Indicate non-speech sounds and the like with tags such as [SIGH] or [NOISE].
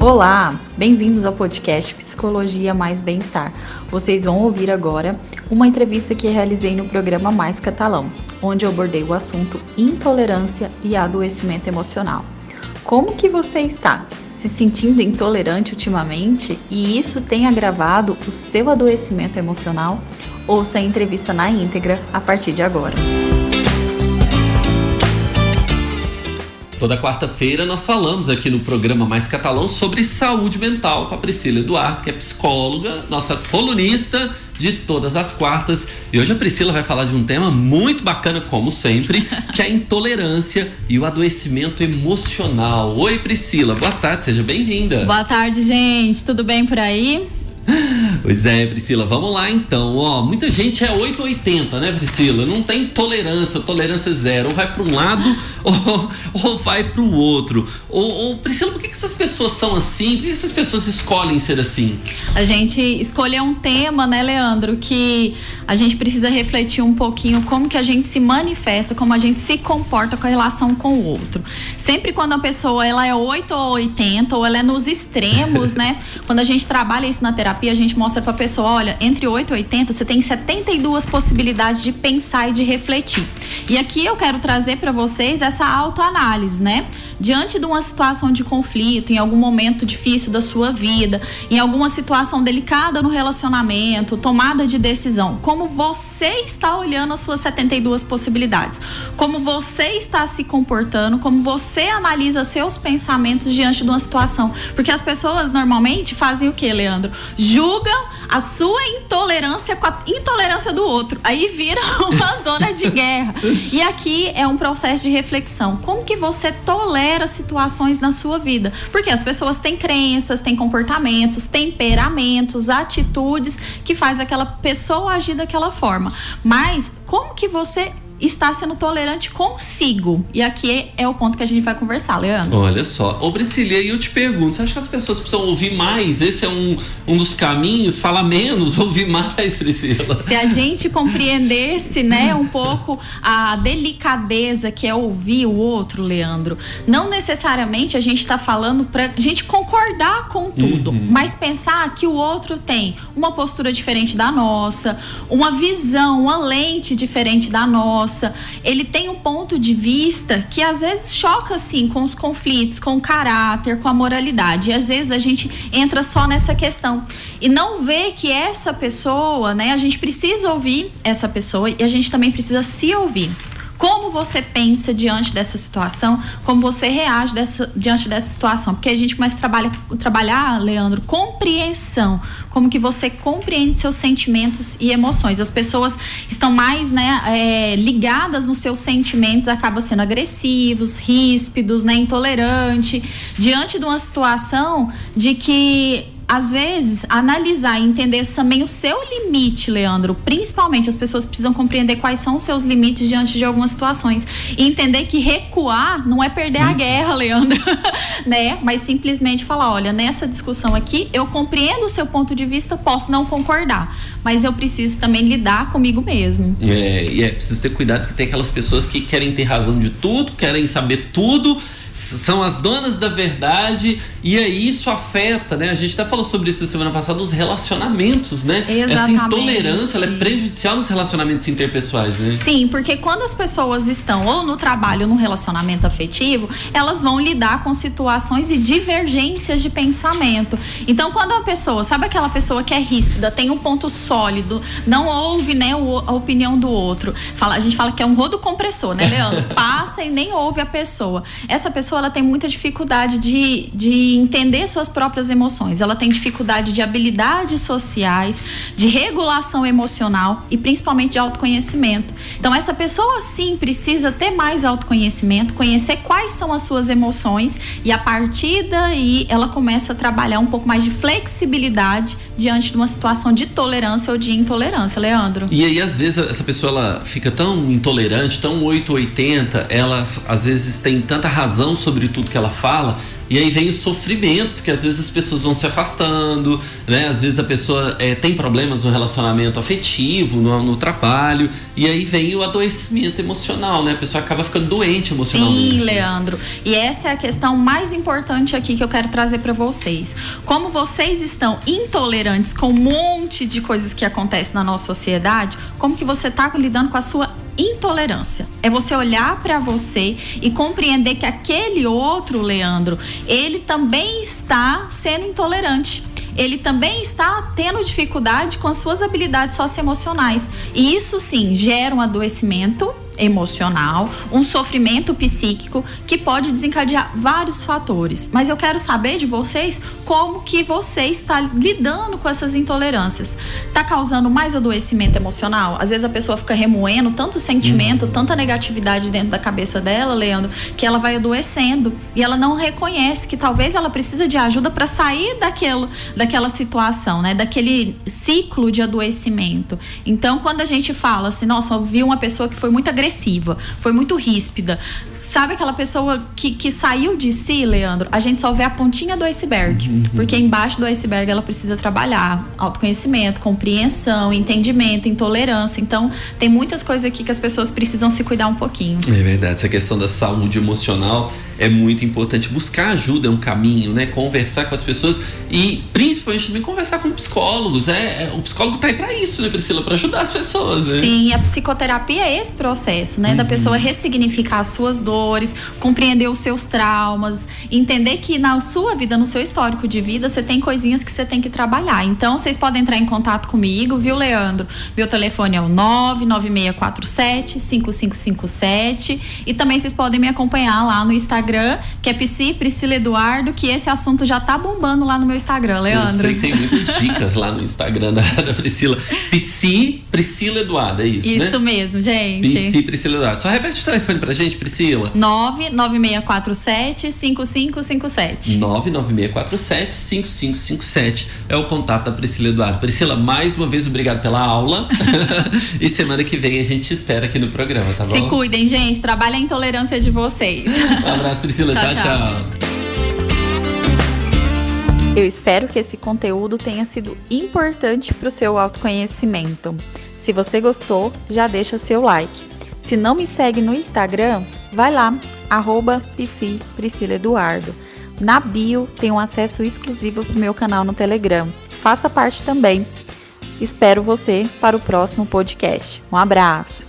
Olá, bem-vindos ao podcast Psicologia Mais Bem-Estar. Vocês vão ouvir agora uma entrevista que realizei no programa Mais Catalão, onde eu abordei o assunto intolerância e adoecimento emocional. Como que você está? Se sentindo intolerante ultimamente e isso tem agravado o seu adoecimento emocional? Ouça a entrevista na íntegra a partir de agora. Toda quarta-feira nós falamos aqui no programa Mais Catalão sobre saúde mental com a Priscila Eduardo, que é psicóloga, nossa colunista de todas as quartas. E hoje a Priscila vai falar de um tema muito bacana, como sempre, [LAUGHS] que é a intolerância e o adoecimento emocional. Oi, Priscila, boa tarde, seja bem-vinda. Boa tarde, gente. Tudo bem por aí? [LAUGHS] Pois é, Priscila, vamos lá então. Ó, muita gente é 880, né, Priscila? Não tem tolerância, tolerância zero. Ou vai para um lado [LAUGHS] ou, ou vai para o outro. Ou, ou, Priscila, por que, que essas pessoas são assim? Por que essas pessoas escolhem ser assim? A gente escolheu um tema, né, Leandro, que a gente precisa refletir um pouquinho como que a gente se manifesta, como a gente se comporta com a relação com o outro. Sempre quando a pessoa ela é 8 ou 80, ou ela é nos extremos, [LAUGHS] né? Quando a gente trabalha isso na terapia, a gente mostra para a pessoa, olha, entre 8 e 80 você tem 72 possibilidades de pensar e de refletir. E aqui eu quero trazer para vocês essa autoanálise, né? Diante de uma situação de conflito, em algum momento difícil da sua vida, em alguma situação delicada no relacionamento, tomada de decisão, como você está olhando as suas 72 possibilidades, como você está se comportando, como você analisa seus pensamentos diante de uma situação. Porque as pessoas normalmente fazem o que, Leandro? Julgam a sua intolerância com a intolerância do outro. Aí vira [LAUGHS] uma zona de guerra. [LAUGHS] E aqui é um processo de reflexão. Como que você tolera situações na sua vida? Porque as pessoas têm crenças, têm comportamentos, temperamentos, atitudes que faz aquela pessoa agir daquela forma. Mas como que você está sendo tolerante consigo. E aqui é o ponto que a gente vai conversar, Leandro. Olha só. Ô, Priscila, e eu te pergunto, você acha que as pessoas precisam ouvir mais? Esse é um, um dos caminhos? Falar menos, [LAUGHS] ouvir mais, Priscila? Se a gente compreendesse, né, um pouco a delicadeza que é ouvir o outro, Leandro, não necessariamente a gente está falando para a gente concordar com tudo, uhum. mas pensar que o outro tem uma postura diferente da nossa, uma visão, uma lente diferente da nossa, nossa, ele tem um ponto de vista que às vezes choca assim com os conflitos, com o caráter, com a moralidade. E às vezes a gente entra só nessa questão e não vê que essa pessoa, né, a gente precisa ouvir essa pessoa e a gente também precisa se ouvir como você pensa diante dessa situação, como você reage dessa, diante dessa situação. Porque a gente começa a trabalhar, trabalhar, Leandro, compreensão. Como que você compreende seus sentimentos e emoções. As pessoas estão mais né, é, ligadas nos seus sentimentos, acabam sendo agressivos, ríspidos, né, diante de uma situação de que às vezes, analisar e entender também o seu limite, Leandro. Principalmente, as pessoas precisam compreender quais são os seus limites diante de algumas situações. E entender que recuar não é perder a uhum. guerra, Leandro, [LAUGHS] né? Mas simplesmente falar: olha, nessa discussão aqui, eu compreendo o seu ponto de vista, posso não concordar, mas eu preciso também lidar comigo mesmo. É, e é preciso ter cuidado que tem aquelas pessoas que querem ter razão de tudo, querem saber tudo são as donas da verdade e aí isso afeta, né? A gente até falou sobre isso semana passada, os relacionamentos, né? Exatamente. Essa intolerância, é prejudicial nos relacionamentos interpessoais, né? Sim, porque quando as pessoas estão ou no trabalho ou no relacionamento afetivo, elas vão lidar com situações e divergências de pensamento. Então, quando uma pessoa, sabe aquela pessoa que é ríspida, tem um ponto sólido, não ouve, né, a opinião do outro. Fala, a gente fala que é um rodo compressor, né, Leandro? [LAUGHS] Passa e nem ouve a pessoa. Essa pessoa pessoa ela tem muita dificuldade de, de entender suas próprias emoções. Ela tem dificuldade de habilidades sociais, de regulação emocional e principalmente de autoconhecimento. Então, essa pessoa sim precisa ter mais autoconhecimento, conhecer quais são as suas emoções e a partir daí ela começa a trabalhar um pouco mais de flexibilidade diante de uma situação de tolerância ou de intolerância, Leandro. E aí, às vezes, essa pessoa ela fica tão intolerante, tão 880, ela às vezes tem tanta razão sobre tudo que ela fala, e aí vem o sofrimento, porque às vezes as pessoas vão se afastando, né? Às vezes a pessoa é, tem problemas no relacionamento afetivo, no, no, trabalho, e aí vem o adoecimento emocional, né? A pessoa acaba ficando doente emocionalmente. Sim, Leandro. E essa é a questão mais importante aqui que eu quero trazer para vocês. Como vocês estão intolerantes com um monte de coisas que acontecem na nossa sociedade, como que você está lidando com a sua É você olhar para você e compreender que aquele outro, Leandro, ele também está sendo intolerante ele também está tendo dificuldade com as suas habilidades socioemocionais. E isso sim gera um adoecimento emocional, um sofrimento psíquico que pode desencadear vários fatores. Mas eu quero saber de vocês como que você está lidando com essas intolerâncias. Está causando mais adoecimento emocional? Às vezes a pessoa fica remoendo tanto sentimento, uhum. tanta negatividade dentro da cabeça dela, Leandro, que ela vai adoecendo e ela não reconhece que talvez ela precisa de ajuda para sair daquilo, daquela situação, né? Daquele ciclo de adoecimento. Então, quando a gente fala assim, nossa, eu vi uma pessoa que foi muito agressiva agressiva, foi muito ríspida. Sabe aquela pessoa que, que saiu de si, Leandro? A gente só vê a pontinha do iceberg. Uhum. Porque embaixo do iceberg ela precisa trabalhar autoconhecimento, compreensão, entendimento, intolerância. Então, tem muitas coisas aqui que as pessoas precisam se cuidar um pouquinho. É verdade. Essa questão da saúde emocional é muito importante. Buscar ajuda é um caminho, né? Conversar com as pessoas e principalmente também conversar com psicólogos. É, é o psicólogo tá aí para isso, né, Priscila? Para ajudar as pessoas, né? Sim, a psicoterapia é esse processo, né? Uhum. Da pessoa ressignificar as suas dores, compreender os seus traumas, entender que na sua vida, no seu histórico de vida, você tem coisinhas que você tem que trabalhar. Então, vocês podem entrar em contato comigo, viu, Leandro? Meu telefone é o 99647 5557 e também vocês podem me acompanhar lá no Instagram Instagram, que é Psi, Priscila Eduardo, que esse assunto já tá bombando lá no meu Instagram, Leandro. Eu sei que tem muitas [LAUGHS] dicas lá no Instagram da, da Priscila. Psi, Priscila Eduardo, é isso, isso né? Isso mesmo, gente. Psi, Priscila Eduardo. Só repete o telefone pra gente, Priscila. 99647 5557. 99647 5557 é o contato da Priscila Eduardo. Priscila, mais uma vez, obrigado pela aula. [LAUGHS] e semana que vem a gente espera aqui no programa, tá bom? Se cuidem, gente. Trabalha a intolerância de vocês. Um abraço [LAUGHS] abraço, Priscila. tchau. tchau. tchau. Eu espero que esse conteúdo tenha sido importante para o seu autoconhecimento. Se você gostou, já deixa seu like. Se não me segue no Instagram, vai lá, arroba Priscila Eduardo. Na bio tem um acesso exclusivo para o meu canal no Telegram. Faça parte também. Espero você para o próximo podcast. Um abraço!